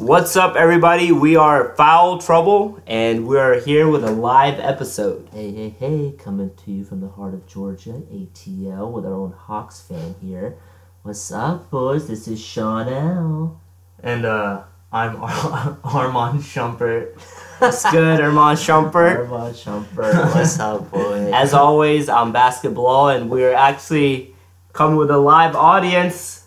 What's up, everybody? We are Foul Trouble, and we are here with a live episode. Hey, hey, hey, coming to you from the heart of Georgia, ATL, with our own Hawks fan here. What's up, boys? This is Sean L. And uh, I'm Ar- Armand Shumpert. What's good, Armand Shumpert? Armand Shumpert. What's up, boy? As always, I'm Basketball, and we're actually coming with a live audience.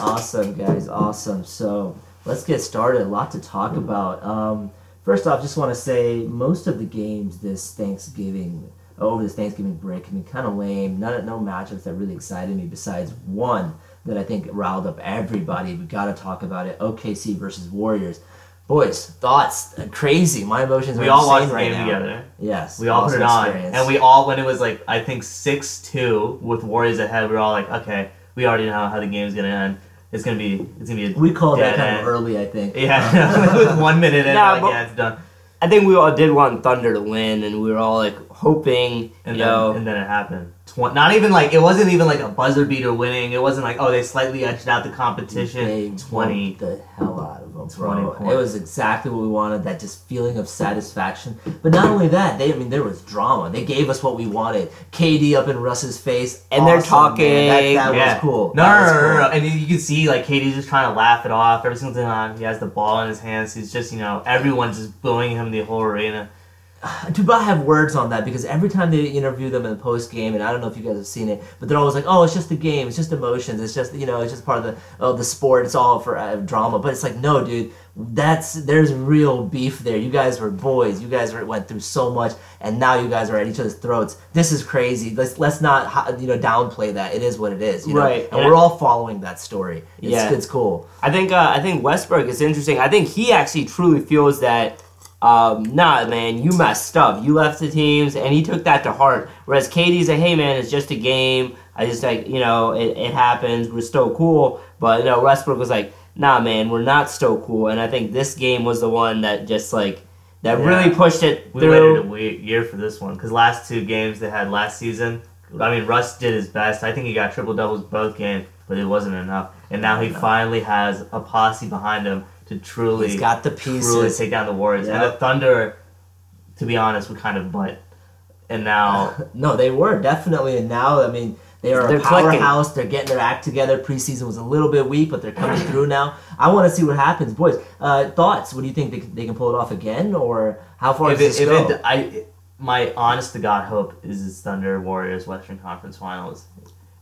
Awesome, guys, awesome. So, let's get started. A lot to talk about. Um, first off, just want to say most of the games this Thanksgiving, over this Thanksgiving break, have been kind of lame. None, no matchups that really excited me besides one that I think riled up everybody. We got to talk about it. OKC versus Warriors. Boys, thoughts? Uh, Crazy. My emotions are We all watched the right game now. together. Yes. We all put it on, experience. and we all when it was like I think six two with Warriors ahead, we were all like, okay, we already know how the game's gonna end. It's gonna be it's gonna be a we called that kind end. of early, I think. Yeah, with one minute in, Nah, like, yeah, it's done. I think we all did want Thunder to win, and we were all like hoping, And you then know, and then it happened. Tw- not even like it wasn't even like a buzzer beater winning. It wasn't like oh they slightly edged out the competition. They Twenty. the hell out of them, 20 bro. points. It was exactly what we wanted. That just feeling of satisfaction. But not only that, they I mean there was drama. They gave us what we wanted. KD up in Russ's face, And they're Awesome, man. That, talking. that yeah. was cool. No, That no, no, no, no. And you, you can see like KD's just trying to laugh it off every single time he has the ball in his hands. He's just you know everyone's just booing him the whole arena. Do I have words on that? Because every time they interview them in the post game, and I don't know if you guys have seen it, but they're always like, "Oh, it's just the game. It's just emotions. It's just you know, it's just part of the of the sport. It's all for uh, drama." But it's like, no, dude, that's there's real beef there. You guys were boys. You guys were, went through so much, and now you guys are at each other's throats. This is crazy. Let's let's not you know downplay that. It is what it is. You know? Right. And we're all following that story. It's, Yeah. it's cool. I think uh, I think Westbrook is interesting. I think he actually truly feels that. Um, nah, man, you messed up. You left the teams, and he took that to heart. Whereas KD's like, hey, man, it's just a game. I just like, you know, it, it happens. We're still cool. But you know, Westbrook was like, nah, man, we're not still cool. And I think this game was the one that just like that Yeah. really pushed it We through. waited a we- year for this one because last two games they had last season. I mean, Russ did his best. I think he got triple doubles both games, but it wasn't enough. And now he finally has a posse behind him to truly, He's got the truly pieces. take down the Warriors. And the Thunder, to be honest, were kind of butt. And now No, they were definitely, and now I mean they are They're a clicking. powerhouse. They're getting their act together. Preseason was a little bit weak, but they're coming through now. I want to see what happens, boys. Uh, thoughts? What do you think they, can- they can pull it off again, or how far if does it, this if go? it, I, my honest to God hope is it's Thunder Warriors Western Conference Finals.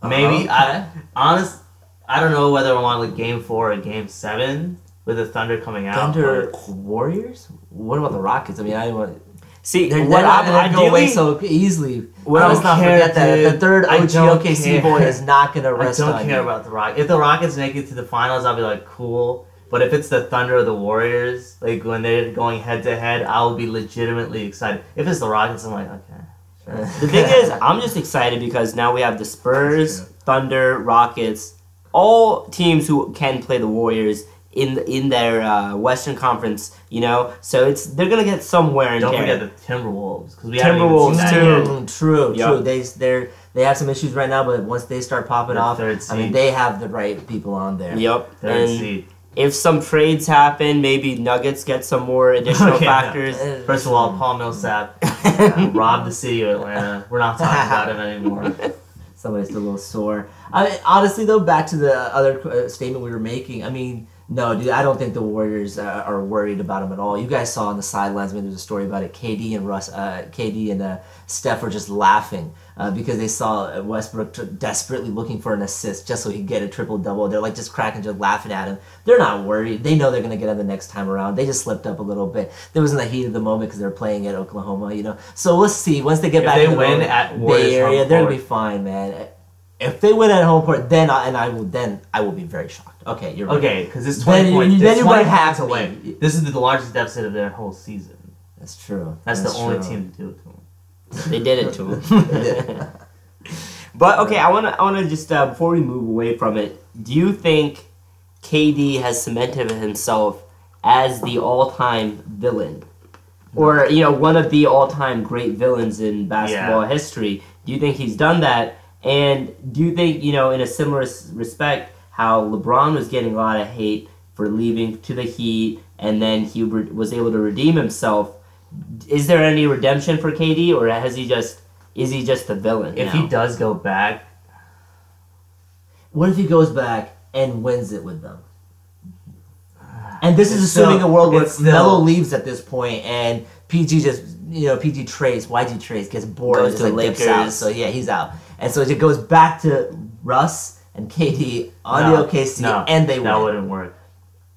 Maybe Okay. I honest. I don't know whether I want like Game Four or Game Seven with the Thunder coming out. Thunder but- Warriors. What about the Rockets? I mean, I want. See, They're, what not going to go away so easily. What Let's not care, forget that dude. the third OKC boy is not going to rest on I don't on care you. about the Rockets. If the Rockets make it to the finals, I'll be like cool. But if it's the Thunder or the Warriors, like when they're going head to head, I will be legitimately excited. If it's the Rockets, I'm like okay. Sure. The thing is, I'm just excited because now we have the Spurs, Thunder, Rockets, all teams who can play the Warriors in in their uh, Western Conference. You know, so it's they're gonna get somewhere wear and Don't tear. forget the Timberwolves because we haven't Timberwolves, too. Mm, true, Yep. true. They they they have some issues right now, but once they start popping The off, third I mean, they have the right people on there. Yep. Third and seed. if some trades happen, maybe Nuggets get some more additional Okay, factors. Uh, First of all, Paul Millsap uh, robbed the city of Atlanta. We're not talking about him anymore. Somebody's still a little sore. I mean, honestly, though, back to the other uh, statement we were making. I mean, no, dude, I don't think the Warriors uh, are worried about him at all. You guys saw on the sidelines. I mean, there's a story about it. KD and Russ, uh, KD and uh, Steph were just laughing uh, because they saw Westbrook t- desperately looking for an assist just so he could get a triple double. They're like just cracking, just laughing at him. They're not worried. They know they're gonna get him the next time around. They just slipped up a little bit. There was in the heat of the moment because they're playing at Oklahoma, you know. So let's see. Once they get If back they to the win Bay at Warriors Area, they're gonna be fine, man. If they win at home court, then I, and I will then I will be very shocked. Okay, you're right. Okay, because it's Then 20 you- points. then it's you 20 might have to away. be. This is the largest deficit of their whole season. That's true. That's, the only team to do it to them. They did it to them. but okay, I want to I want to just uh, before we move away from it, do you think KD has cemented himself as the all-time villain, or you know one of the all-time great villains in basketball history? Do you think he's done that? And do you think you know in a similar respect how LeBron was getting a lot of hate for leaving to the Heat, and then he re- was able to redeem himself? Is there any redemption for KD, or has he just is he just the villain? If now? he does go back, What if he goes back and wins it with them? And this is assuming still- a world where still- Melo leaves at this point and PG just you know PG trades YG trades gets bored Goes and just to like dips Lakers. out. So yeah, he's out, and so it goes back to Russ and KD on no, the OKC, no, and they won. that win. wouldn't work.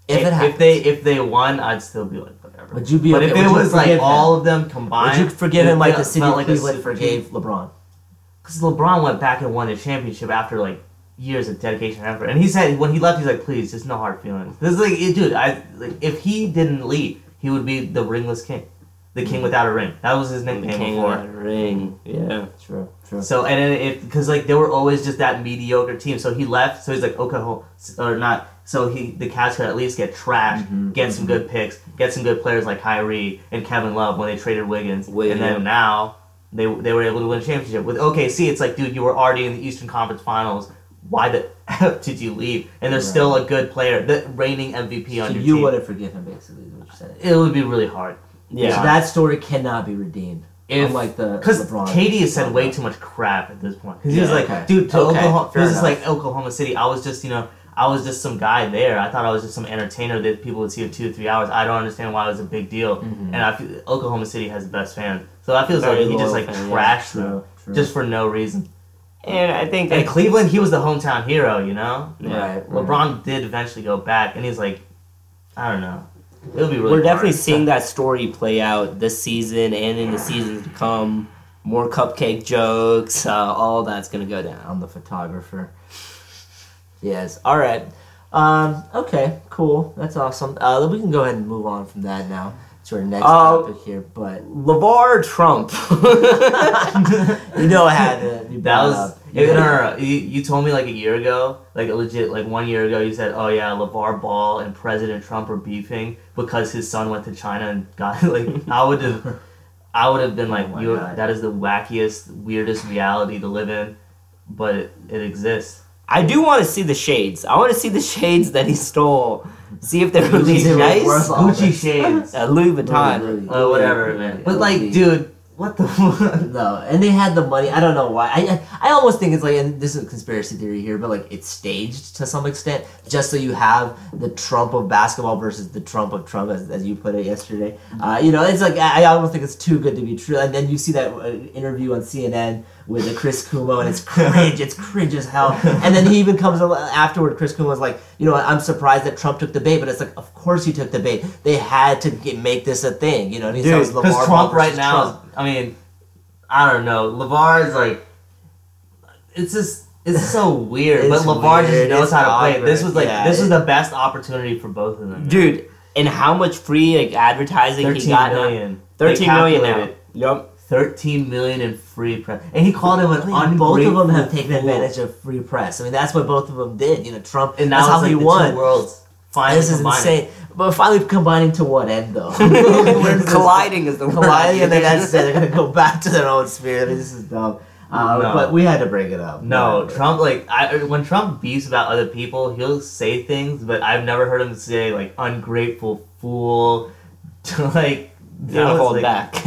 if it happens, if they if they won, I'd still be like whatever. Would you be But okay- if it was like him? all of them combined, would you forgive him like the city like Cleveland forgave team. LeBron? Because LeBron went back and won a championship after like years of dedication and effort. And he said when he left, he's like, "Please, just no hard feelings." This is like, dude, I like if he didn't leave, he would be the ringless king, the king without a ring. That was his the nickname king before. of that ring, yeah. True, true. So and then if because like they were always just that mediocre team. So he left. So he's like okay, hold- or not. So he the Cavs could at least get trashed, Mhm, get some good picks, get some good players like Kyrie and Kevin Love when they traded Wiggins. Wiggins. And then now they they were able to win a championship with OKC. It's like dude, you were already in the Eastern Conference Finals. Why the F did you leave? And there's Right. still a good player, the reigning MVP on So your you team. You wouldn't forgive him, basically, is what you're saying. It would be really hard. Yeah. So that story cannot be redeemed. If Unlike the Because LeBron. KD has said way too much crap at this point. Because he was like, okay. dude, to Okay, Oklahoma, fair this is like Oklahoma City. I was just, you know, I was just some guy there. I thought I was just some entertainer that people would see in two or three hours. I don't understand why it was a big deal. Mhm. And I feel Oklahoma City has the best fans, so I feel Very like he just like fan, yeah, trashed them True, true. just for no reason. And I think And that Cleveland, he was the hometown hero, you know. Yeah. Right, right. LeBron did eventually go back, and he's like, I don't know. It'll be really. we're definitely hard. seeing that story play out this season and in the seasons to come. More cupcake jokes, uh, all that's gonna go down. I'm the photographer. Yes. All right. Um, okay. Cool. That's awesome. Uh, we can go ahead and move on from that now to our next Uh, topic here. But LaVar Trump. you know, I had to That was up. In our. You, you told me like a year ago, like legit, like one year ago. You said, "Oh yeah, LaVar Ball and President Trump are beefing because his son went to China and got like." I would have, I would have been like, Oh my "You, God. that is the wackiest, weirdest reality to live in," but it, it exists. I do want to see the shades. I want to see the shades that he stole. See if they're Gucci really nice. Gucci shades, Uh, Louis Vuitton. Really, really, uh, whatever, really, man. But like, dude, what the? fuck? No, and they had the money. I don't know why. I, I almost think it's like, and this is a conspiracy theory here, but like it's staged to some extent, just so you have the Trump of basketball versus the Trump of Trump, as, as you put it yesterday. Uh, you know, it's like I, I almost think it's too good to be true. And then you see that uh, interview on CNN with the Chris Cuomo, and it's cringe. it's cringe as hell. And then he even comes al- afterward. Chris Cuomo was like, you know, I'm surprised that Trump took the bait, but it's like, of course he took the bait. They had to get, make this a thing. You know, and he Dude, tells because Trump right now, Trump. I mean, I don't know. LaVar is like, it's just, it's so weird. but It's LaVar just knows it's how to play it. This was like, yeah, this was the best opportunity for both of them. Dude, and how much free like advertising he Thirteen got now? million. They Thirteen million now. calculated Yep. 13 million in free press. And he called him an I mean, ungrateful both of them have taken advantage of free press. I mean, that's what both of them did. You know, Trump. And that's how like he won. worlds finally This is insane. But finally combining to what end, though? Colliding is the word. colliding, and then that's it. They're gonna go back to their own sphere. This is dumb. Uh, No. But we had to bring it up. No. Trump like I when Trump beefs about other people, he'll say things, but I've never heard him say like ungrateful fool. To like Never hold like, back.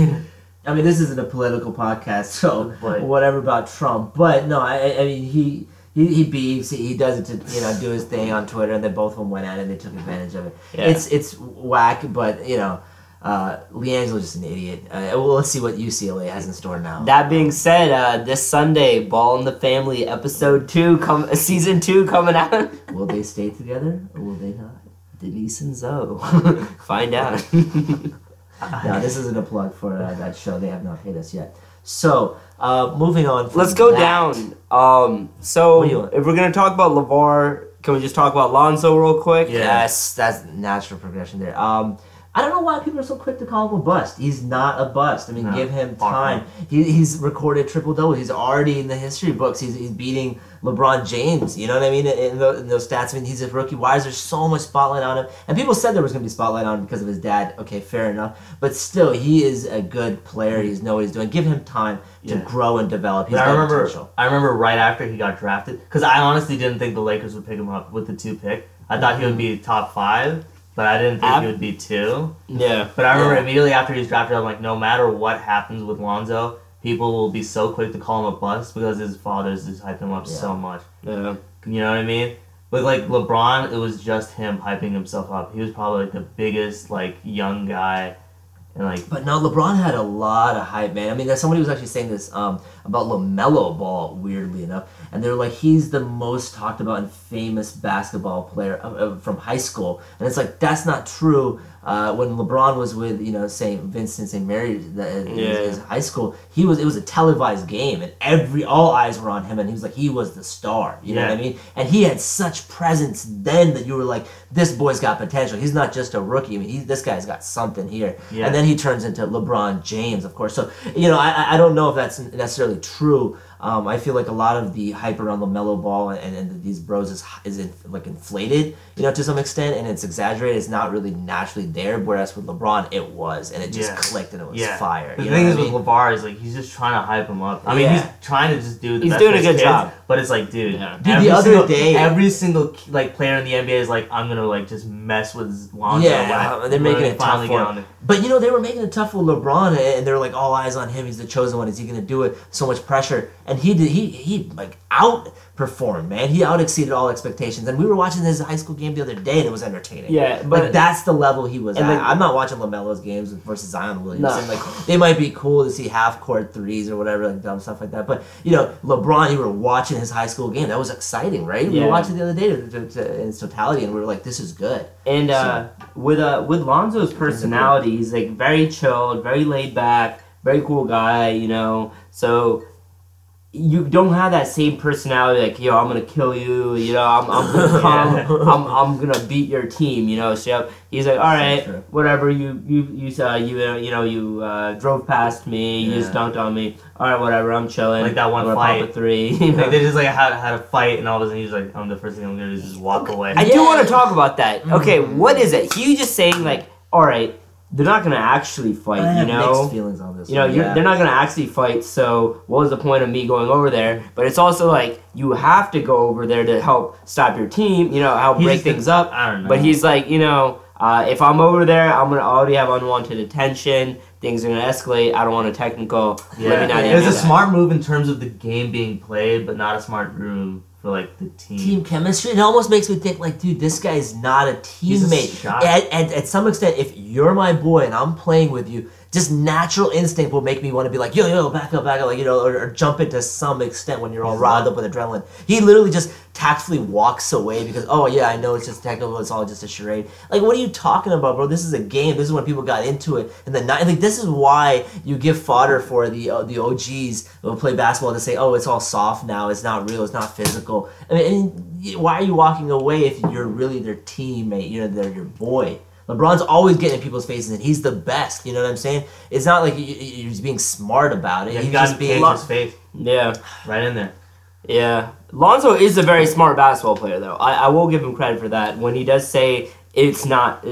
I mean, this isn't a political podcast, so But- whatever about Trump. But no, I, I- I mean, he. He, he beefs. He, he does it to you know do his thing on Twitter, and then both of them went at it. and They took advantage of it. Yeah. It's it's whack, but you know, uh, LiAngelo's just an idiot. Uh, well, let's see what UCLA has in store now. That being said, uh, this Sunday, Ball in the Family episode two, come uh, season two coming out. will they stay together or will they not? Denise and Zoe, find out. No, this isn't a plug for uh, that show. They have not paid us yet. So, uh, moving on. from Let's go that- down. Um, so if we're gonna talk about LaVar, can we just talk about Lonzo real quick? Yes, that's natural progression there. Um, I don't know why people are so quick to call him a bust. He's not a bust. I mean, No, give him time. He, he's recorded triple double. He's already in the history books. He's, he's beating LeBron James. You know what I mean? In, tho- in those stats, I mean, he's a rookie. Why is there so much spotlight on him? And people said there was going to be spotlight on him because of his dad. Okay, fair enough. But still, he is a good player. He's know what he's doing. Give him time to Yeah. grow and develop. He's I remember, potential. I remember right after he got drafted, because I honestly didn't think the Lakers would pick him up with the two pick. I thought he would be top five, but I didn't think Ab- he would be two. Yeah. But I remember Yeah. immediately after he's drafted, I'm like, no matter what happens with Lonzo, people will be so quick to call him a bust because his father's just hyped him up Yeah. so much. Yeah. You know what I mean? But like LeBron, it was just him hyping himself up. He was probably like the biggest like young guy, and like But no, LeBron had a lot of hype, man. I mean, there's somebody was actually saying this um, about LaMelo Ball, weirdly enough, and they're like, he's the most talked about and famous basketball player uh, from high school, and it's like that's not true. Uh, when LeBron was with you know Saint Vincent Saint Mary, the, his, Yeah. his high school, he was it was a televised game, and every all eyes were on him, and he was like he was the star. You know what I mean? And he had such presence then that you were like, this boy's got potential. He's not just a rookie. I mean, he, this guy's got something here. Yeah. And then he turns into LeBron James, of course. So you know, I- I don't know if that's necessarily true. Um, I feel like a lot of the hype around LaMelo Ball and, and, these bros is is in, like inflated, you know, to some extent, and it's exaggerated. It's not really naturally there. Whereas with LeBron, it was, and it just Yeah. clicked and it was yeah. fire. The you thing know is I with mean? LaVar is like he's just trying to hype him up. I mean, Yeah. he's trying to just do the He's best doing a good job. But it's like, dude, Yeah. Dude, every the other single, day- every single like player in the NBA is like, I'm gonna like just mess with Lonzo. Yeah, when they're making when I it tough finally for get him. But you know, they were making it tough for LeBron, and they're like all eyes on him. He's the chosen one. Is he going to do it? So much pressure, and he did. He he like outperformed, man. He out exceeded all expectations. And we were watching his high school game the other day, and it was entertaining. Yeah, but like, that's the level he was at. like- I'm not watching LaMelo's games versus Zion Williamson. No. Like they might be cool to see half court threes or whatever, like dumb stuff like that. But you know, LeBron, you were watching his high school game. That was exciting, right? We Yeah. were watching the other day to, to, to, in totality, and we were like, this is good. And uh, with uh, with Lonzo's personality, he's like very chilled, very laid back, very cool guy, you know. So you don't have that same personality, like yo, I'm gonna kill you, you know. I'm, I'm gonna come, Yeah. I'm, I'm gonna beat your team, you know. So he's like, all right, true. whatever. You you you uh, you uh, you know you uh, drove past me, you just dunked on me. All right, whatever. I'm chilling. Like that one I'm fight. three. you know? Like they just like had had a fight, and all of a sudden he's like, "I'm the first thing I'm gonna do is just walk away." I do want to talk about that. Okay, Mhm. what is it? He just saying like, all right, they're not gonna actually fight, I you know. mixed feelings on this. You know, yeah. they're not gonna actually fight. So, what was the point of me going over there? But it's also like you have to go over there to help stop your team. You know, help He's break things up. I don't know. But he's like, you know, uh, if I'm over there, I'm gonna already have unwanted attention. Things are gonna escalate. I don't want a technical. yeah, Let me not Yeah. it was a that. smart move in terms of the game being played, but not a smart move for like the team. team chemistry. It almost makes me think like, dude, this guy's not a He's a teammate. and At, some extent, if you're my boy and I'm playing with you, just natural instinct will make me want to be like, yo, yo, back up, back up, like you know, or, or jump it to some extent when you're all riled up with adrenaline. He literally just tactfully walks away because, oh yeah, I know it's just technical, it's all just a charade. Like, what are you talking about, bro? This is a game. This is when people got into it, and the night, like, this is why you give fodder for the uh, the OGs who play basketball to say, oh, it's all soft now, it's not real, it's not physical. I mean, and why are you walking away if you're really their teammate? You know, they're your boy. LeBron's always getting in people's faces, and he's the best. You know what I'm saying? It's not like y- y- he's being smart about it. Yeah, he he's got just being. Cage's face Yeah, right in there. yeah. Lonzo is a very smart basketball player, though. I, I will give him credit for that. When he does say it's not, uh,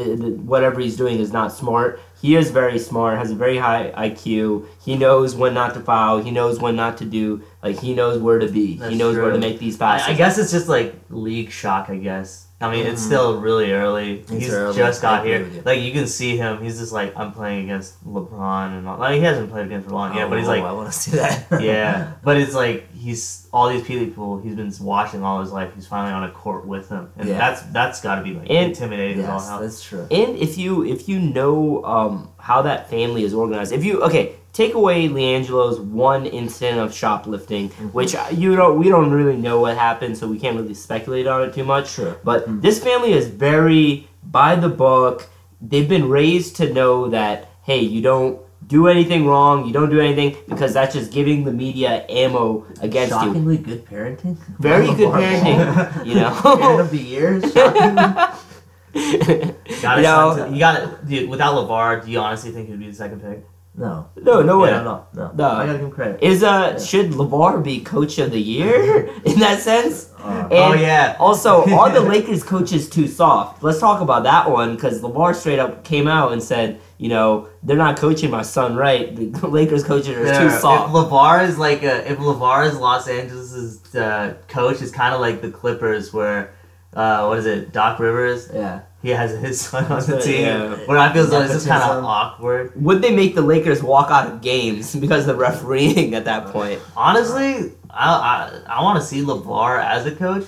whatever he's doing is not smart, he is very smart, has a very high IQ. He knows when not to foul. He knows when not to do, like, he knows where to be. he That's knows where to make these passes. I, I guess it's just like league shock. I guess. I mean, it's Mhm. still really early. He's early. just I got here. you. Like you can see him. He's just like I'm playing against LeBron and all. Like he hasn't played against LeBron yet, but he's Oh, like I want to see that. yeah. But it's like he's all these people he's been watching all his life. He's finally on a court with them, and Yeah. that's that's got to be like And- intimidating as all yes, that's true. And if you if you know um, how that family is organized, if you okay, take away LiAngelo's one incident of shoplifting, Mm-hmm. which uh, you don't we don't really know what happened, so we can't really speculate on it too much. Sure. But Mhm. this family is very by the book. They've been raised to know that hey, you don't do anything wrong, you don't do anything because that's just giving the media ammo against you. Shockingly good parenting. Very good parenting, you know. Parent of the year. Shocking. Gotta you know, send to- you got to without LaVar. Do you honestly think he'd be the second pick? No. no, no way. No, no, no. No. I gotta give him credit. Is uh should LaVar be coach of the year in that sense? Uh, oh yeah. Also, are the Lakers coaches too soft? Let's talk about that one because LaVar straight up came out and said, you know, they're not coaching my son right. The Lakers coaches are Yeah, too If soft. LaVar is like a, if LaVar is Los Angeles' uh, coach, is kind of like the Clippers, where uh, what is it, Doc Rivers? yeah. He has his son on the Yeah. team. Where I feel as though it's just kind of awkward. Would they make the Lakers walk out of games because of the refereeing at that point? Honestly, I I, I want to see LaVar as a coach.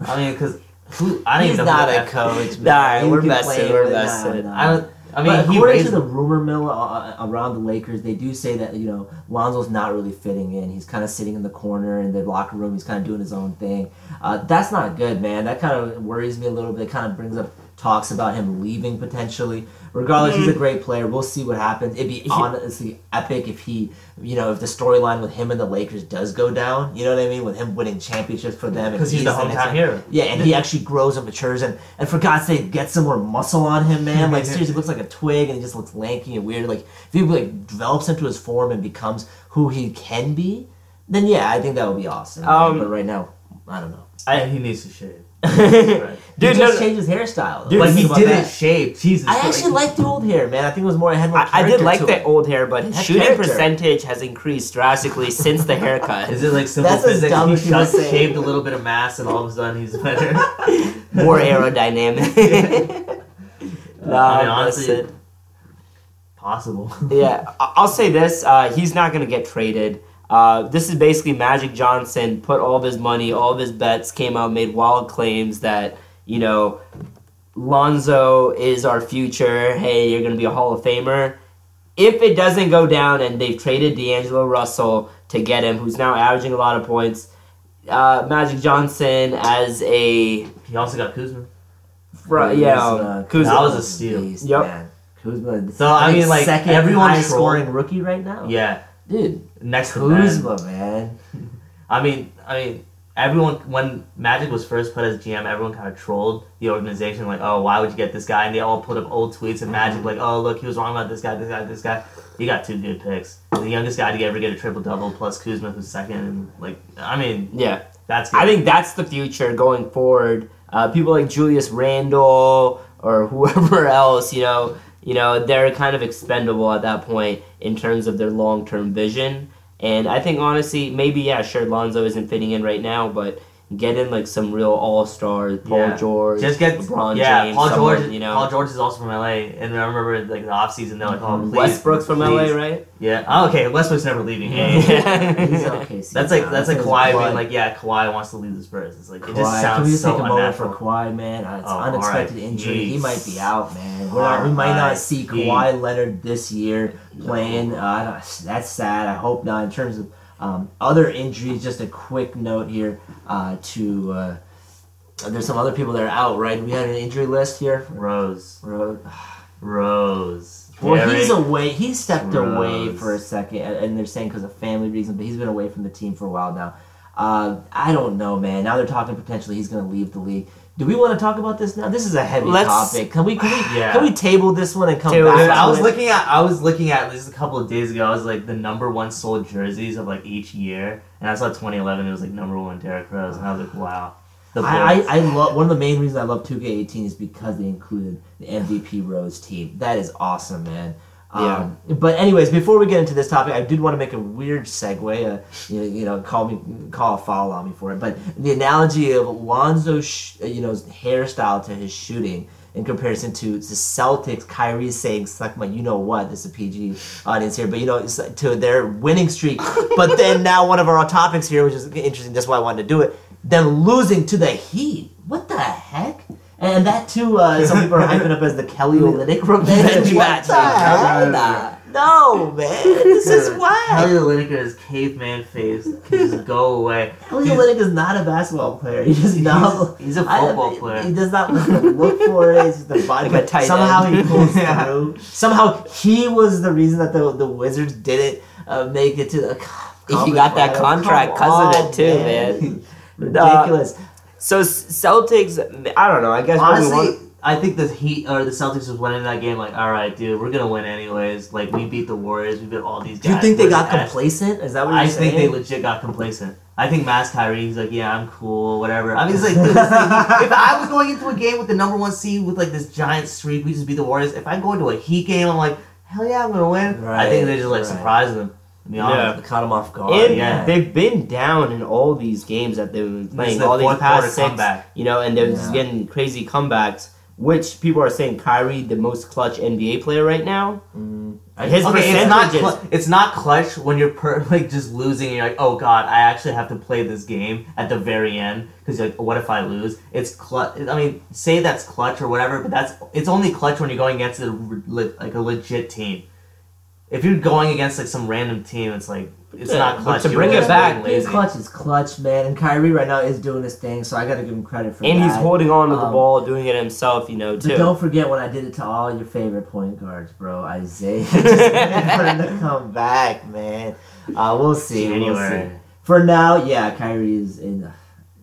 I mean, because who I don't He's even know. not a coach. Nah, man. We're messing, we're messing. I don't. I mean, but according raised to the rumor mill uh, around the Lakers, they do say that you know Lonzo's not really fitting in. He's kind of sitting in the corner in the locker room. He's kind of doing his own thing. Uh, that's not good, man. That kind of worries me a little bit. It kind of brings up talks about him leaving potentially. Regardless, he's a great player. We'll see what happens. It'd be honestly epic if he, you know, if the storyline with him and the Lakers does go down. You know what I mean? With him winning championships for them, because he's the hometown hero. yeah, and he actually grows and matures, and, and for God's sake, get some more muscle on him, man. Like seriously, looks like a twig, and he just looks lanky and weird. Like if he like develops into his form and becomes who he can be, then yeah, I think that would be awesome. Um, but right now, I don't know. I, he needs to shave. Dude, he just changed his hairstyle. Dude, do he you think about didn't shave. Jesus. I actually like the old hair, man. I think it was more. It had more. I, I did like the it. old hair, but his shooting character. percentage has increased drastically since the haircut. Is it like simple That's physics? dumb He as you were shut, saying. shaved a little bit of mass, and all of a sudden he's better. More aerodynamic. no, I mean, honestly, possible. yeah, I- I'll say this: uh, he's not going to get traded. Uh, this is basically Magic Johnson put all of his money, all of his bets, came out, made wild claims that you know Lonzo is our future. Hey, you're going to be a Hall of Famer. If it doesn't go down and they've traded D'Angelo Russell to get him, who's now averaging a lot of points, uh, Magic Johnson as a He also got Kuzma. fr- He's, yeah, uh, Kuzma. That was a steal. beast, Yep. man. Kuzma. So, I think mean, like, second everyone highest trolled- scoring rookie right now. Yeah, dude, next to Ben. Kuzma, man. I mean, I mean, everyone when Magic was first put as GM, everyone kind of trolled the organization, like, "Oh, why would you get this guy?" And they all put up old tweets of Magic, like, "Oh, look, he was wrong about this guy, this guy, this guy." He got two good picks. The youngest guy to ever get a triple double, plus Kuzma, who's second. And like, I mean, yeah. that's good. I think that's the future going forward. Uh, people like Julius Randle or whoever else, you know, you know, they're kind of expendable at that point in terms of their long term vision. And I think honestly, maybe yeah, sure, Lonzo isn't fitting in right now, but get in like some real all stars, Paul Yeah. George, just get LeBron yeah. James, Paul someone, George, you know, Paul George is also from LA, and I remember like the off season, they're like, "Oh, please, Westbrook's from please. LA, right? Yeah. Oh, okay. Westbrook's never leaving. Yeah. Okay. That's like that's like Kawhi being like, yeah, Kawhi wants to leave the Spurs. It's like it just Kawhi. Can we just so take a moment for unnatural. Kawhi, man? Uh, It's Oh, unexpected alright. injury. He might be out, man. Not, we might not see. Kawhi Leonard this year playing. Uh, that's sad. I hope not. In terms of um, other injuries, just a quick note here uh, to. Uh, there's some other people that are out, right? We had an injury list here. Rose, Ro- Rose. Well, he's away. He stepped away for a second, and and they're saying because of family reasons, but he's been away from the team for a while now. Uh, I don't know, man. Now they're talking potentially he's going to leave the league. Do we want to talk about this now? This is a heavy Let's- topic. Can we can we, Yeah. can we table this one and come Table back? it. Dude, to I was it? looking at I was looking at this a couple of days ago. I was like the number one sold jerseys of like each year, and I saw 2011. It was like number one Derrick Rose, and I was like, wow. The I, I, I love one of the main reasons I love 2K18 is because they included the MVP Rose team. That is awesome, man. Um, but anyways, before we get into this topic, I did want to make a weird segue. Uh, you, know, you know, call me, call a foul on me for it. But the analogy of Lonzo's, sh- uh, you know, hairstyle to his shooting in comparison to the Celtics, Kyrie saying "suck my," you know what? This is a PG audience here, but you know, to their winning streak. but then now one of our topics here, which is interesting. That's why I wanted to do it. Then losing to the Heat. What the heck? And that too, uh, some people are hyping up as the Kelly Olynyk revenge. Revenge what match. the heck? No, man, this is wild. Kelly. Olynyk, caveman face, can just go away. Kelly Olynyk is not a basketball player. He does not. He's, he's a I- football player. He does not look for it. He's a body. Like a but tight somehow end. he pulls Yeah. through. Somehow he was the reason that the the Wizards didn't uh, make it to the. He got that contract 'cause of it too, man. Ridiculous. So Celtics, I don't know. I guess when we Honestly, want- I think the Heat or the Celtics was winning that game. Like, all right, dude, we're gonna win anyways. Like, we beat the Warriors. We beat all these guys. Do you think they got complacent? Is that what you're I saying? think they legit got complacent. I think Mass Kyrie, he's like, yeah, I'm cool, whatever. I mean, it's like, dude, it's like, if I was going into a game with the number one seed with like this giant streak, we just beat the Warriors. If I go into a Heat game, I'm like, hell yeah, I'm gonna win. I think they just like Right, right. surprised them. Be honest. Yeah. caught them off guard. And yeah. they've been down in all these games that they've been playing. All these past six, comeback. you know, and they're just getting crazy comebacks. Which people are saying Kyrie, the most clutch NBA player right now. Mm. His okay, it's not cl- it's not clutch when you're per- like just losing and you're like, oh god, I actually have to play this game at the very end because like, what if I lose? It's clutch. I mean, say that's clutch or whatever, but that's it's only clutch when you're going against a like a legit team. If you're going against like some random team, it's like it's Yeah, not but clutch. to bring it back, being His clutch is clutch, man. And Kyrie right now is doing his thing, so I got to give him credit for and that. he's holding on to the Um, ball, doing it himself, you know, But too. don't forget when I did it to all your favorite point guards, bro. Isaiah just waiting for him to come back, man. Uh, we'll see. We'll see. For now, yeah, Kyrie is in, uh,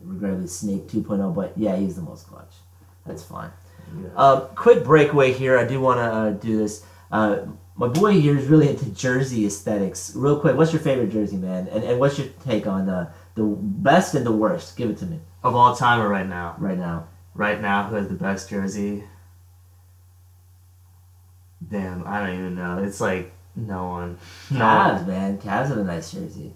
regrettably, Snake 2.0, but yeah, he's the most clutch. That's fine. Uh, quick breakaway here. I do want to uh, do this. Uh, my boy here is really into jersey aesthetics. Real quick, what's your favorite jersey, man? And, and what's your take on uh, the best and the worst? Give it to me of all time or right now. right now. Right now, who has the best jersey? Damn, I don't even know. It's like no one. No one. Cavs, man. Cavs have a nice jersey.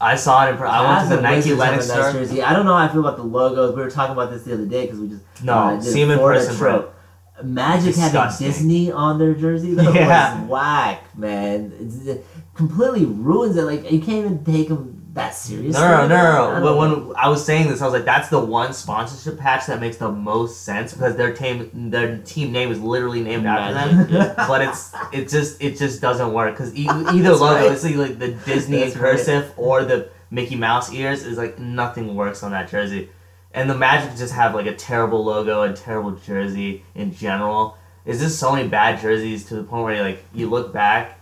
I saw it in. Per- I went to the Nike Lennox nice jersey. I don't know how I feel about the logos. We were talking about this the other day because we just No, uh, see him in person, trip. Magic having Disney on their jersey though Yeah. was whack, man. It completely ruins it. Like you can't even take them that seriously. No, no, no, no. But when I was saying this, I was like, "That's the one sponsorship patch that makes the most sense because their team, their team name is literally named after them." Magic, but it's it just it just doesn't work because e- either logo, right. it's like, the Disney in That's right. cursive or the Mickey Mouse ears is like nothing works on that jersey, and the Magic just have like a terrible logo and terrible jersey in general. Is just so many bad jerseys to the point where you like you look back,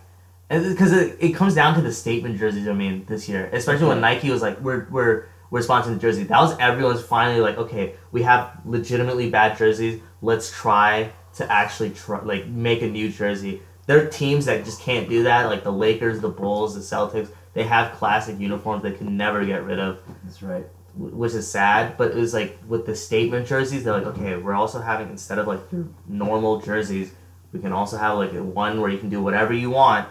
and because it, it comes down to the statement jerseys. I mean, this year, especially when Nike was like, we're we're we're sponsoring the jersey. That was everyone's finally like, okay, we have legitimately bad jerseys. Let's try to actually try like make a new jersey. There are teams that just can't do that, like the Lakers, the Bulls, the Celtics. They have classic uniforms they can never get rid of, That's right. Wh- which is sad. But it was like with the statement jerseys, they're like, okay, we're also having instead of like normal jerseys, we can also have like one where you can do whatever you want.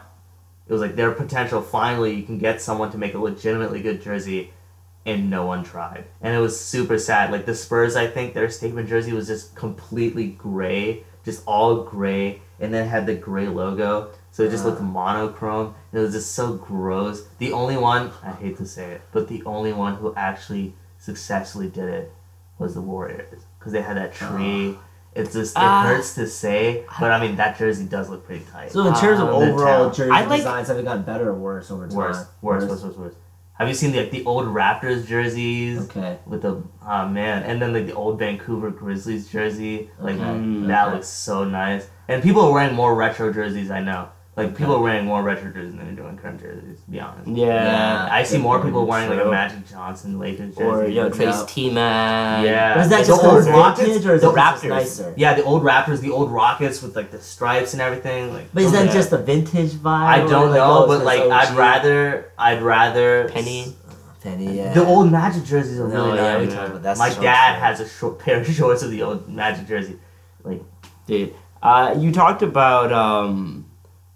It was like their potential. Finally, you can get someone to make a legitimately good jersey, and no one tried. And it was super sad. Like the Spurs, I think their statement jersey was just completely gray, just all gray, and then had the gray logo. So it just looked monochrome. It was just so gross. The only one, I hate to say it, but the only one who actually successfully did it was the Warriors. Because they had that tree. It's just, it Ah. hurts to say, but I mean, that jersey does look pretty tight. So in terms of Uh, the overall town. jersey I like- designs, have it gotten better or worse over time? Worse, worse, worse, worse, worse. Have you seen the, like, the old Raptors jerseys? Okay. with the oh man, and then like the old Vancouver Grizzlies jersey, like Okay. Mm. that Okay. looks so nice. And people are wearing more retro jerseys. I know, like people are wearing more retro jerseys than they're doing current jerseys. To be honest, Yeah. Yeah. I see more people wearing like a Magic Johnson Lakers jersey. Or, you know, Trace Yeah. T-Mac. Yeah. Is that The just old old Rockets, or is the Raptors. nicer? Yeah, the old Raptors, the old Rockets with like the stripes and everything. Like, But is that yeah. just a vintage vibe? I don't like, know, oh, but like OG? I'd rather I'd rather Penny. Penny. Yeah. The old Magic jerseys are No, really yeah, we nice. talked about that. My dad has a short pair of shorts of the old Magic jersey. Like. Dude, uh, you talked about um,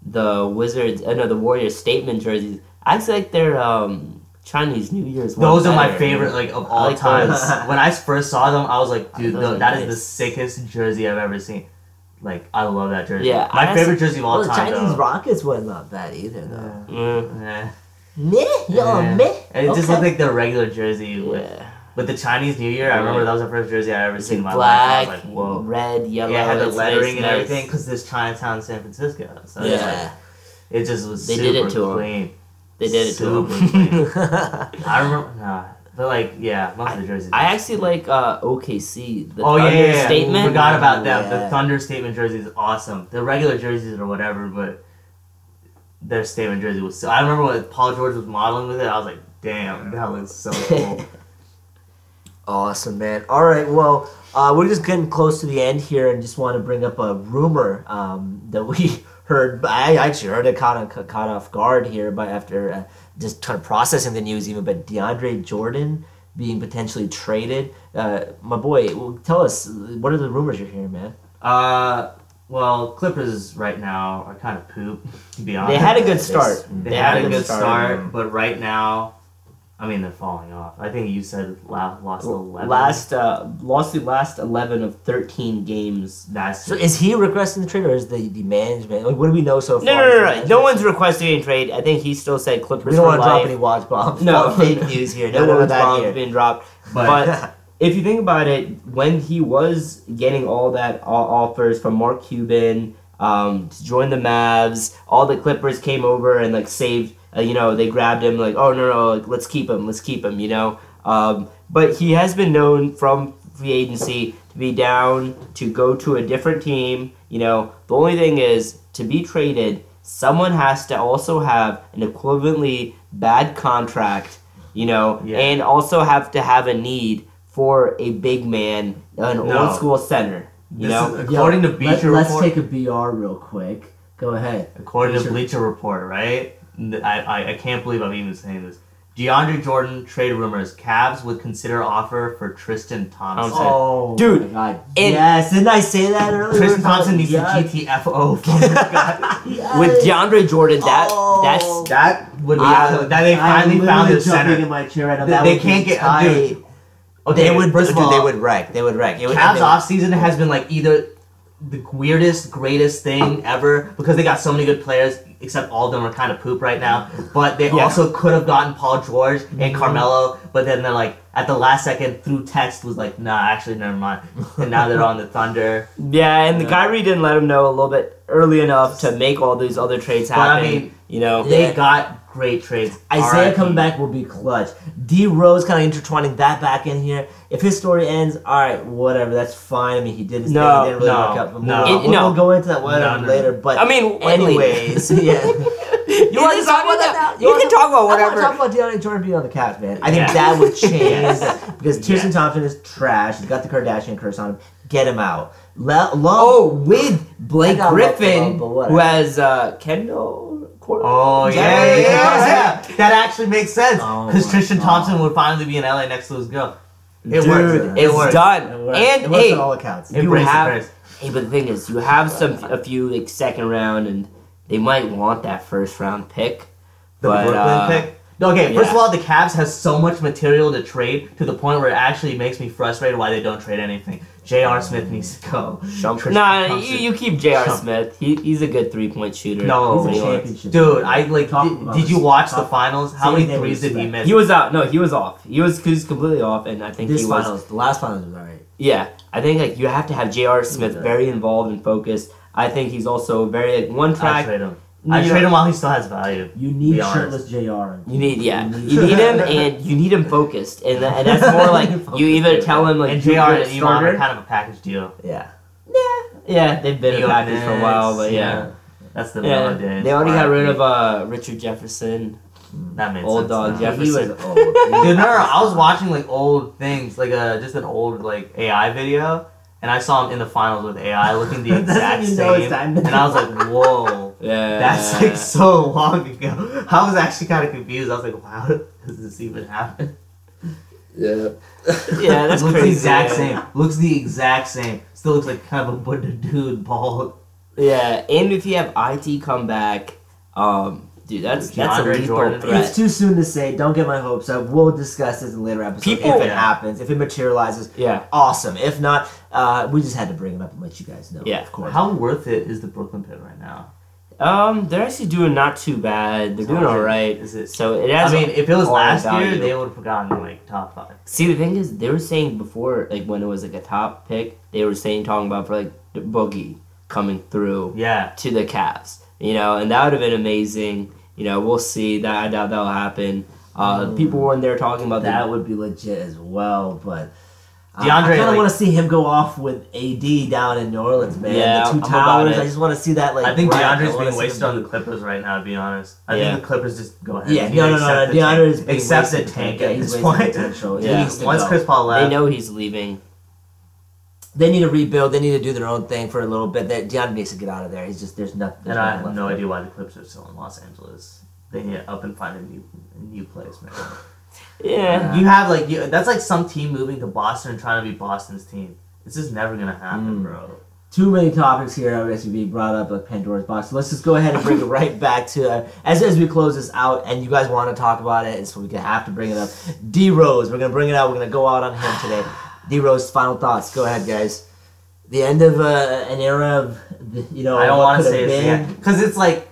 the Wizards, uh, no, the Warriors statement jerseys. I actually like their um, Chinese New Year's. Those are my favorite, like of all like times. when I first saw them, I was like, dude, are that is the sickest jersey I've ever seen. Like, I love that jersey. Yeah, my I favorite jersey of all Well, the time. Chinese though. Rockets was not bad either, though. Mm, Eh. Meh, yo, Eh. meh. And it just Okay. looked like the regular jersey with, yeah. With the Chinese New Year. I remember that was the first jersey I ever seen in my life. I black, was like, whoa. red, yellow. Yeah, it had the lettering nice, and everything because there's Chinatown, San Francisco. So it's like, Yeah. it just was They super did it to clean. They did it to Super him. clean. I remember, nah, but like, yeah, most of the jerseys. I actually like uh, OKC. The oh yeah, yeah, yeah. statement. We forgot about them. Yeah. The Thunder statement jersey is awesome. The regular jerseys or whatever, but their statement jersey was. So, I remember when Paul George was modeling with it. I was like, damn, that looks so cool. Awesome, man. All right, well, Uh, we're just getting close to the end here, and just want to bring up a rumor um, that we heard. I actually heard it caught, on- caught off guard here, but after uh, just kind of processing the news, even. But DeAndre Jordan being potentially traded. Uh, my boy, well, tell us what are the rumors you're hearing, man? Uh, well, Clippers right now are kind of poop. To be honest, They had a good start. They, had, a good start, but right now, I mean, they're falling off. I think you said la- lost eleven. Last uh, lost the last eleven of thirteen games. that's So is he requesting the trade, or is the, the management? Like, what do we know so far? No, no, no, no. No one's requesting a trade. I think he still said Clippers We don't want to drop any watch bombs. No. fake news here. No No, none of one's that bombs here. been dropped. but, But if you think about it, when he was getting all that offers from Mark Cuban um, to join the Mavs, all the Clippers came over and like saved. Uh, you know, they grabbed him like, oh no, no, like, let's keep him, let's keep him. You know, um, but he has been known from free agency to be down to go to a different team. You know, the only thing is to be traded, someone has to also have an equivalently bad contract. You know, Yeah. and also have to have a need for a big man, an No. old school center. You This know, is- according to Let, Bleacher let's take a BR real quick. Go ahead. according to Bleacher- Bleacher Report, right? Th- I, I, I can't believe I'm even saying this. DeAndre Jordan trade rumors. Cavs would consider offer for Tristan Thompson. Thompson. Oh, Dude, my God. and- yes, didn't I say that earlier? Tristan Thompson needs Yes. a GTFO from this. Yes. with DeAndre Jordan, that Oh. that's That would be I- that they I'm finally found literally the center. in my chair right now. They- That they can't get- tight. dude, Okay, they would. first of dude, all, they would wreck. They would wreck. It would, Cavs they- offseason has been like either the weirdest, greatest thing ever because they got so many good players, except all of them are kind of poop right now. But they Yeah. also could have gotten Paul George and mm-hmm. Carmelo, but then they're like at the last second through text was like, nah, actually never mind. And now they're on the Thunder. yeah. And the Yeah. Kyrie didn't let him know a little bit early enough to make all these other trades But I happen. mean, you know, They Yeah. got great trades. Isaiah coming back will be clutch. D Rose kind of intertwining that back in here. If his story ends, all right, whatever, that's fine. I mean, he did his No, thing. It didn't really no, work out. But no. we'll, It- we'll, no. we'll go into that whatever No, later. But I mean, anyways, yeah. you want to talk about that? You can talk about I whatever. talk about DeAndre Jordan being on the Cavs, man. I think Yeah. that would change Yes. because Tristan Thompson is trash. He's got the Kardashian curse on him. Get him out. Le- Oh, with Blake Griffin, who has uh, Kendall. Cor- Oh Is yeah, that yeah, yeah, yeah. That actually makes sense Oh because my Tristan God. Thompson would finally be in LA next to his girl. It Dude, works. It it's works. done. It worked. And it works hey, on all accounts. you Embrace have- Chris. Hey, but the thing is, you have some a few like second round, and they might want that first round pick. The but, Brooklyn uh, pick. Okay, first yeah. of all, the Cavs has so much material to trade to the point where it actually makes me frustrated why they don't trade anything. J.R. Smith needs to go. Shump- Nah, you, you keep J.R. Smith. He, he's a good three point shooter. No. He's a He was. championship. Dude, I like. Did, did you watch the finals? How many his name threes did he respect. miss? He was out. No, he was off. He was, he was completely off, and I think This he was. finals, the last finals was alright. Yeah, I think like you have to have J.R. Smith very involved and focused. I think he's also very like one I track. Um, trade him. I trade him while he still has value. You need Be honest. shirtless J.R. You need yeah, You need- him and you need him focused, and, tha- and that's more like you either tell him like and you're and Elon are kind of a package deal. Yeah. Yeah, Yeah, they've been a Elon package for a while, but yeah. That's the Yeah, nowadays. they already got rid of uh, Richard Jefferson. that made old sense dog now. Jeff- He was Jefferson. old. Dude, no, no, I was watching like old things, like uh, just an old like AI video, and I saw him in the finals with AI looking the exact even know it's same, and I was like, whoa, Yeah, that's like so long ago. I was actually kind of confused. I was like, wow, does this even happen? yeah, yeah. That's looks crazy. the exact yeah. same. Looks the exact same. Still looks like kind of a Buddha dude, bald. Yeah, and if you have IT come back, um, dude, that's that's a DeAndre lethal Jordan. threat. It's too soon to say. Don't get my hopes up. We'll discuss this in later episodes People- if it Yeah. happens. If it materializes, yeah, awesome. If not, uh, we just had to bring it up and let you guys know. Yeah. of course. How worth it is the Brooklyn pit right now? Um, they're actually doing not too bad. They're doing So is all right. Is it? So it I mean, if it was last value. year, they would have gotten like top five. See, the thing is, they were saying before, like when it was like a top pick, they were saying talking about for like Boogie coming through Yeah. to the Cavs, you know, and that would have been amazing. You know, we'll see. That I doubt that'll happen. Uh, Mm. People were in there talking about that that. would be legit as well, but. DeAndre, I kind of like- want to see him go off with AD down in New Orleans, man. Yeah, the I'm two about towers. it. I just want to see that. Like, I think right. DeAndre's being wasted on the Clippers right now. To be honest, I Yeah. think the Clippers just go ahead. Yeah, and no, no, no, no. the tank. DeAndre's being accept the tank at this point. Yeah. Once. Chris Paul left, They know he's leaving. they need to rebuild. They need to do their own thing for a little bit. That DeAndre needs to get out of there. He's just there's nothing. There's And I have no there. idea why the Clips are still in Los Angeles. They need to up and find a new a new place, man. Yeah. You have like you, that's like some team moving to Boston and trying to be Boston's team. This is never gonna happen, Mm. bro. Too many topics here obviously be brought up like Pandora's box. So let's just go ahead and bring it right back to uh, as as we close this out. And you guys want to talk about it, and so we can have to bring it up. D Rose, we're gonna bring it out. We're gonna go out on him today. D Rose, final thoughts. Go ahead, guys. The end of uh, an era of you know I don't want to say have it's been, yeah, because it's like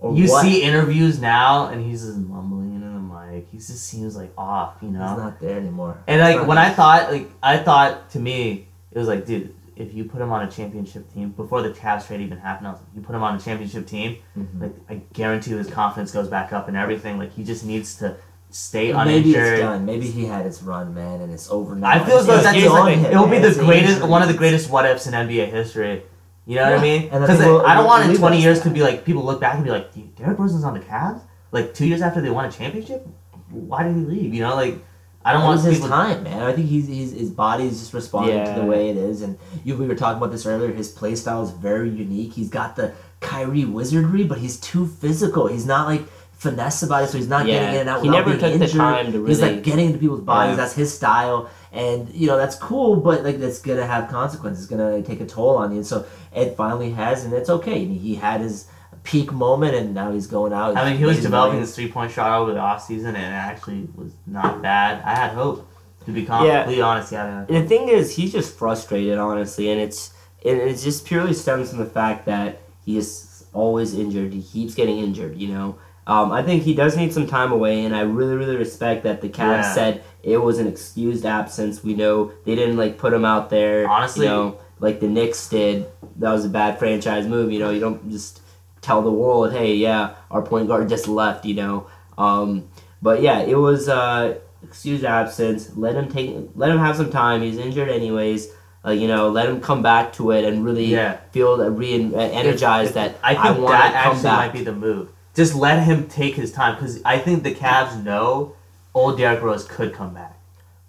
or you what. see interviews now and he's just mumbling into the mic. He just seems like off, you He's know. not there anymore. And like when. I thought, like I thought to me, it was like, dude, if you put him on a championship team before the Cavs trade even happened, I was like, you put him on a championship team, Mhm. like I guarantee his confidence goes back up and everything. Like he just needs to stay Maybe it's uninjured. done. Maybe he had his run, man, and it's over now. I feel as though that's like, it will be the greatest, one of the greatest what ifs in NBA history. You know what I mean? Because we'll- I don't we'll want in twenty years to be like people look back and be like, "Dude, Derrick Rosen's on the Cavs." Like two years after they won a championship, why did he leave? You know, like I don't It want his people. time, man. I think he's, he's his body is just responding to the way it is, and you we were talking about this earlier. His play style is very unique. He's got the Kyrie wizardry, but he's too physical. He's not like finesse about it, so he's not Yeah. getting in and out. He without never being took the time to really. He's like getting into people's bodies. Yeah. That's his style, and you know that's cool. But like that's gonna have consequences. It's gonna take a toll on you. And so Ed finally has, and it's okay. I mean, he had his peak moment, and now he's going out. I mean, he was developing his three point shot over the offseason, and it actually was not bad. I had hope. To be Yeah. completely honest, yeah. And the thing is, he's just frustrated, honestly, and it's it, it just purely stems from the fact that he is always injured. He keeps getting injured. You know, um, I think he does need some time away, and I really, really respect that the Cavs Yeah. said it was an excused absence. We know they didn't like put him out there. Honestly- you know, like the Knicks did. That was a bad franchise move. You know, you don't just tell the world, hey, yeah, our point guard just left. You know, um, but yeah, it was. Uh, excuse absence. Let him take. Let him have some time. He's injured anyways. Uh, you know, let him come back to it and really Yeah. feel that re energized that I think want that actually back. might be the move. Just let him take his time because I think the Cavs know old Derrick Rose could come back.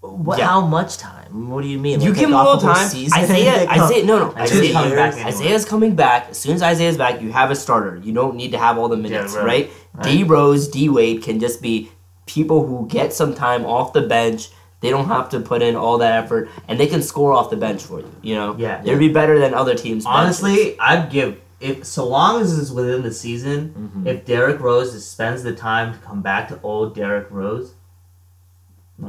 What, Yeah. How much time? What do you mean? You Like, give him a little time. season? Isaiah, Isaiah, no, no. Isaiah's Isaiah, coming back anyway. Isaiah's coming back. As soon as Isaiah's back, you have a starter. You don't need to have all the minutes, right. right? D Rose, D Wade can just be people who get some time off the bench. They don't have to put in all that effort, and they can score off the bench for you. You know, Yeah. they'd be better than other teams.' benches. Honestly, I'd give if so long as it's within the season. Mhm. If Derrick Rose spends the time to come back to old Derrick Rose,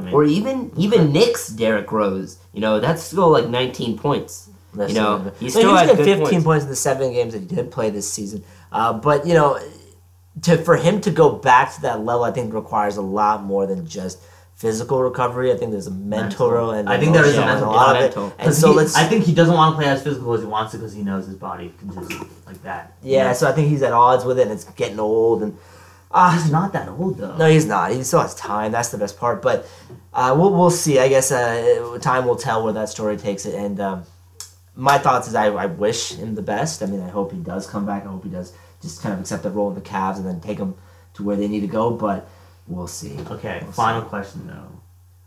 mean, or even even Knicks, Derrick Rose. You know, that's still like 19 points. Listen, You know, he he still was had good 15 points. points. in the seven games that he did play this season. Uh, but you know, to for him to go back to that level, I think requires a lot more than just physical recovery. I think there's a mental, Mental. and I think there is a emotional and mental- lot yeah, of it. mental. And 'cause so he- let's. I think he doesn't want to play as physical as he wants to because he knows his body can just like that. yeah, so I think he's at odds with it, and it's getting old. And uh, he's not that old though. No, he's not. He still has time. That's the best part. But uh, we'll we'll see. I guess uh, time will tell where that story takes it. And um, my thoughts is I, I wish him the best. I mean, I hope he does come back. I hope he does just kind of accept that role in the Cavs and then take them to where they need to go. But we'll see. Okay, We'll final question though.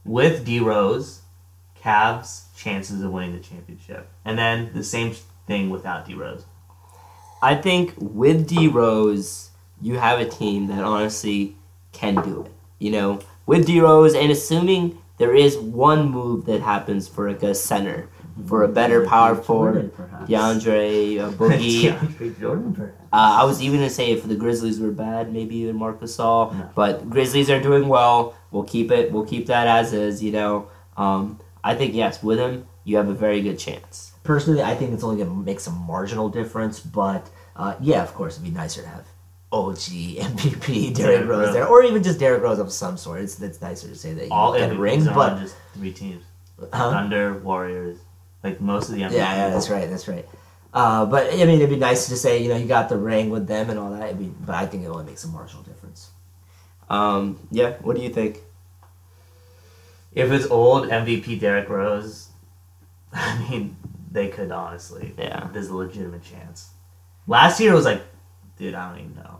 With D Rose, Cavs chances of winning the championship, and then the same thing without D Rose. I think with D Rose, you have a team that honestly can do it. You know, with D Rose, and assuming there is one move that happens for like a center, for a better power forward, DeAndre uh, Boogie. DeAndre Jordan, perhaps. Uh, I was even gonna say if the Grizzlies were bad, maybe even Marc Gasol. No. But Grizzlies are doing well. We'll keep it. We'll keep that as is. You know. Um, I think yes, with him, you have a very good chance. Personally, I think it's only going to make some marginal difference. But uh, yeah, of course, it'd be nicer to have OG MVP Derrick Derrick Rose Rose. there, or even just Derrick Rose of some sort. It's it's nicer to say that you All get a ring, but just three teams: huh? Thunder, Warriors, like most of the MVPs. Yeah, yeah, that's right, that's right. Uh, but I mean, it'd be nice to say, you know, you got the ring with them and all that. It'd be, but I think it only makes a marginal difference. Um, yeah. What do you think? If it's old MVP Derrick Rose, I mean, they could honestly. Yeah. There's a legitimate chance. Last year it was like, dude, I don't even know.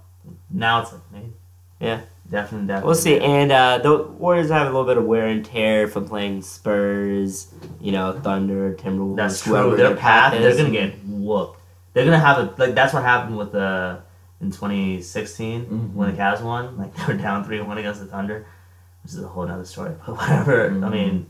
Now it's like, maybe. Yeah, definitely, definitely. We'll see. And uh, the Warriors have a little bit of wear and tear from playing Spurs, you know, Thunder, Timberwolves. That's whoever true. Their path, is. they're gonna get whooped. They're gonna have a like. That's what happened with the in 2016 Mhm. when the Cavs won. Like they were down three one against the Thunder, which is a whole other story. But whatever. I Mhm. mean,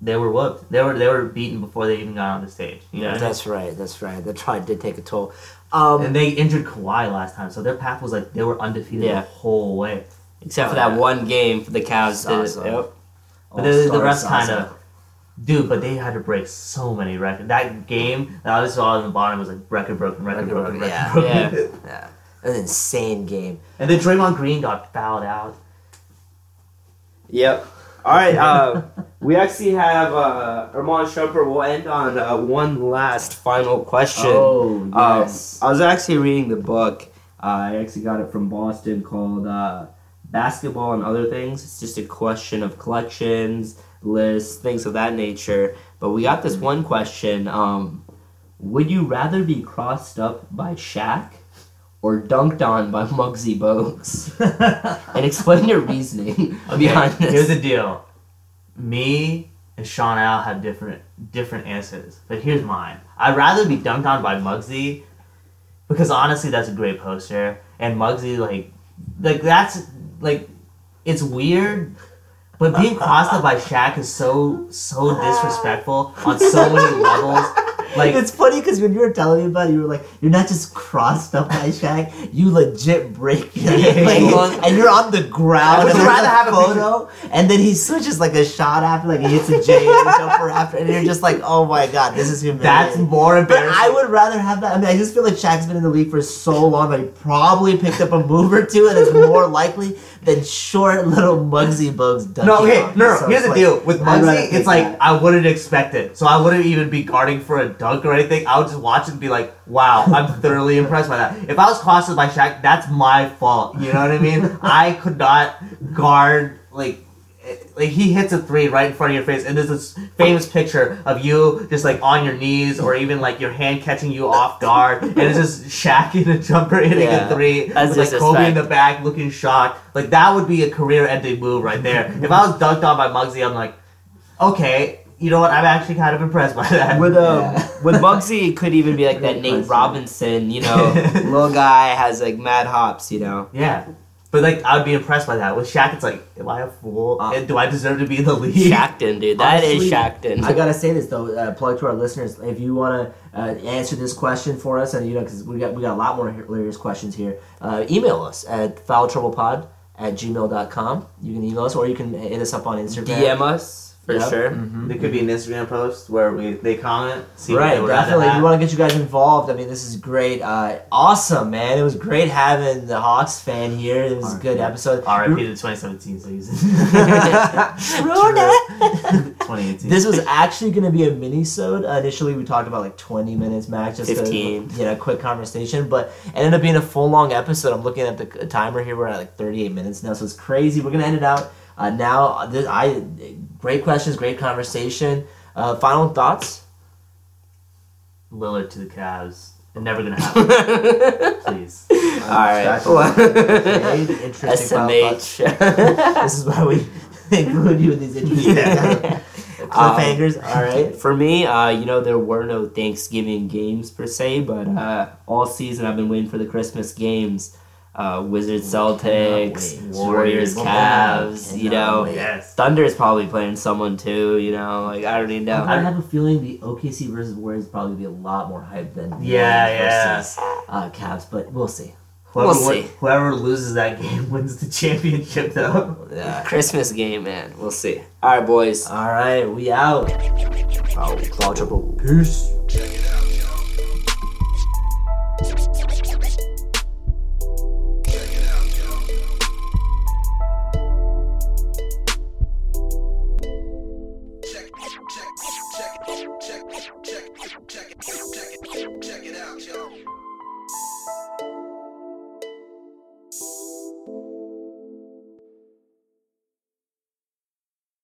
they were whooped. They were they were beaten before they even got on the stage. You know. what I mean? That's right. That's right. The try did take a toll. Um, And they injured Kawhi last time, so their path was like they were undefeated Yeah. the whole way. Except for Oh, that yeah. one game for the Cavs. Did it. Yep. But the, the rest kind of, dude. But they had to break so many records. That game that I just saw on the bottom was like record broken, record, Record broken, broken, record yeah. broken. Yeah, an insane game. and then Draymond Green got fouled out. Yep. All right. Uh, we actually have uh, Armand Shumpert. We'll end on uh, one last final question. Oh Um, yes. I was actually reading the book. Uh, I actually got it from Boston called uh, Basketball and Other Things. It's just a question of collections, lists, things of that nature. But we got this one question. Um, would you rather be crossed up by Shaq or dunked on by Muggsy Bogues? and explain your reasoning behind this. Here's the deal. Me and Sean Al have different different answers, but here's mine. I'd rather be dunked on by Muggsy because honestly, that's a great poster, and Muggsy like like that's like it's weird. But being crossed up by Shaq is so so disrespectful on so many levels. Like it's funny because when you were telling me about it, you were like, "You're not just crossed up by Shaq, you legit break your leg, and you're on the ground." I would and rather a have a photo, and then he switches like a shot after, like he hits a J and jumper after, and you're just like, "Oh my god, this is humiliating." that's more embarrassing. But. I would rather have that. I mean, I just feel like Shaq's been in the league for so long that he probably picked up a move or two, and it's more likely than short little Muggsy Bogues. No, okay, no, no. So Here's the like, deal with I'd Muggsy. It's like that. I wouldn't expect it, so I wouldn't even be guarding for a dunk or anything. I would just watch and be like, "Wow, I'm thoroughly impressed by that." If I was crossed by Shaq, that's my fault. You know what I mean? I could not guard like. Like he hits a three right in front of your face, and there's this famous picture of you just like on your knees, or even like your hand catching you off guard, and it's just Shaq in a jumper hitting Yeah, a three, that's with like Kobe in the back looking shocked. Like that would be a career-ending move right there. If I was dunked on by Muggsy, I'm like, okay, you know what? I'm actually kind of impressed by that. With um, Yeah. with Bugsy, it could even be like that Nate. Robinson, you know, little guy has like mad hops, you know. yeah, but like I would be impressed by that. With Shaq, it's like, am I a fool? Uh, And do I deserve to be in the league? Shackton, dude, that is Honestly, Shackton. I gotta say this though, uh, plug to our listeners. If you want to uh, answer this question for us, and you know, because we got we got a lot more hilarious questions here, uh, email us at foultrouble.pod at gmail.com. You can email us, or you can hit us up on Instagram. DM us for Yep. sure. Mhm. There could be an Instagram post where we they comment, see what Right, they definitely. We want to get you guys involved. I mean, this is great. Uh, awesome, man. It was great having the Hawks fan here. It was a good episode. RIP to the 2017 season. True that. 2018. This was actually going to be a mini-sode. Uh, initially, we talked about like 20 minutes max, just 15. a you know, quick conversation. But it ended up being a full long episode. I'm looking at the timer here. We're at like 38 minutes now, so it's crazy. We're gonna end it out uh, now. This, I great questions, great conversation. Uh, final thoughts. Lillard to the Cavs. It's never gonna happen. Please. All right. Okay, interesting final. SMH. This is why we include you in these interesting Yeah. cliffhangers. All right. For me, uh, you know, there were no Thanksgiving games per se, but uh, all season I've been waiting for the Christmas games. Uh, Wizards, Celtics, wait. Warriors, Cavs. You know, wait. Yes. Thunder's probably playing someone too. You know, like I don't even know. I have a feeling the OKC versus Warriors is probably be a lot more hype than the Yeah, Warriors yeah. versus uh, Cavs, but we'll see. Whoever, We'll see. whoever loses that game wins the championship, though. Yeah. Christmas game, man. We'll see. All right, boys. All right, we out. Oh, Foul trouble. Peace. Check it out.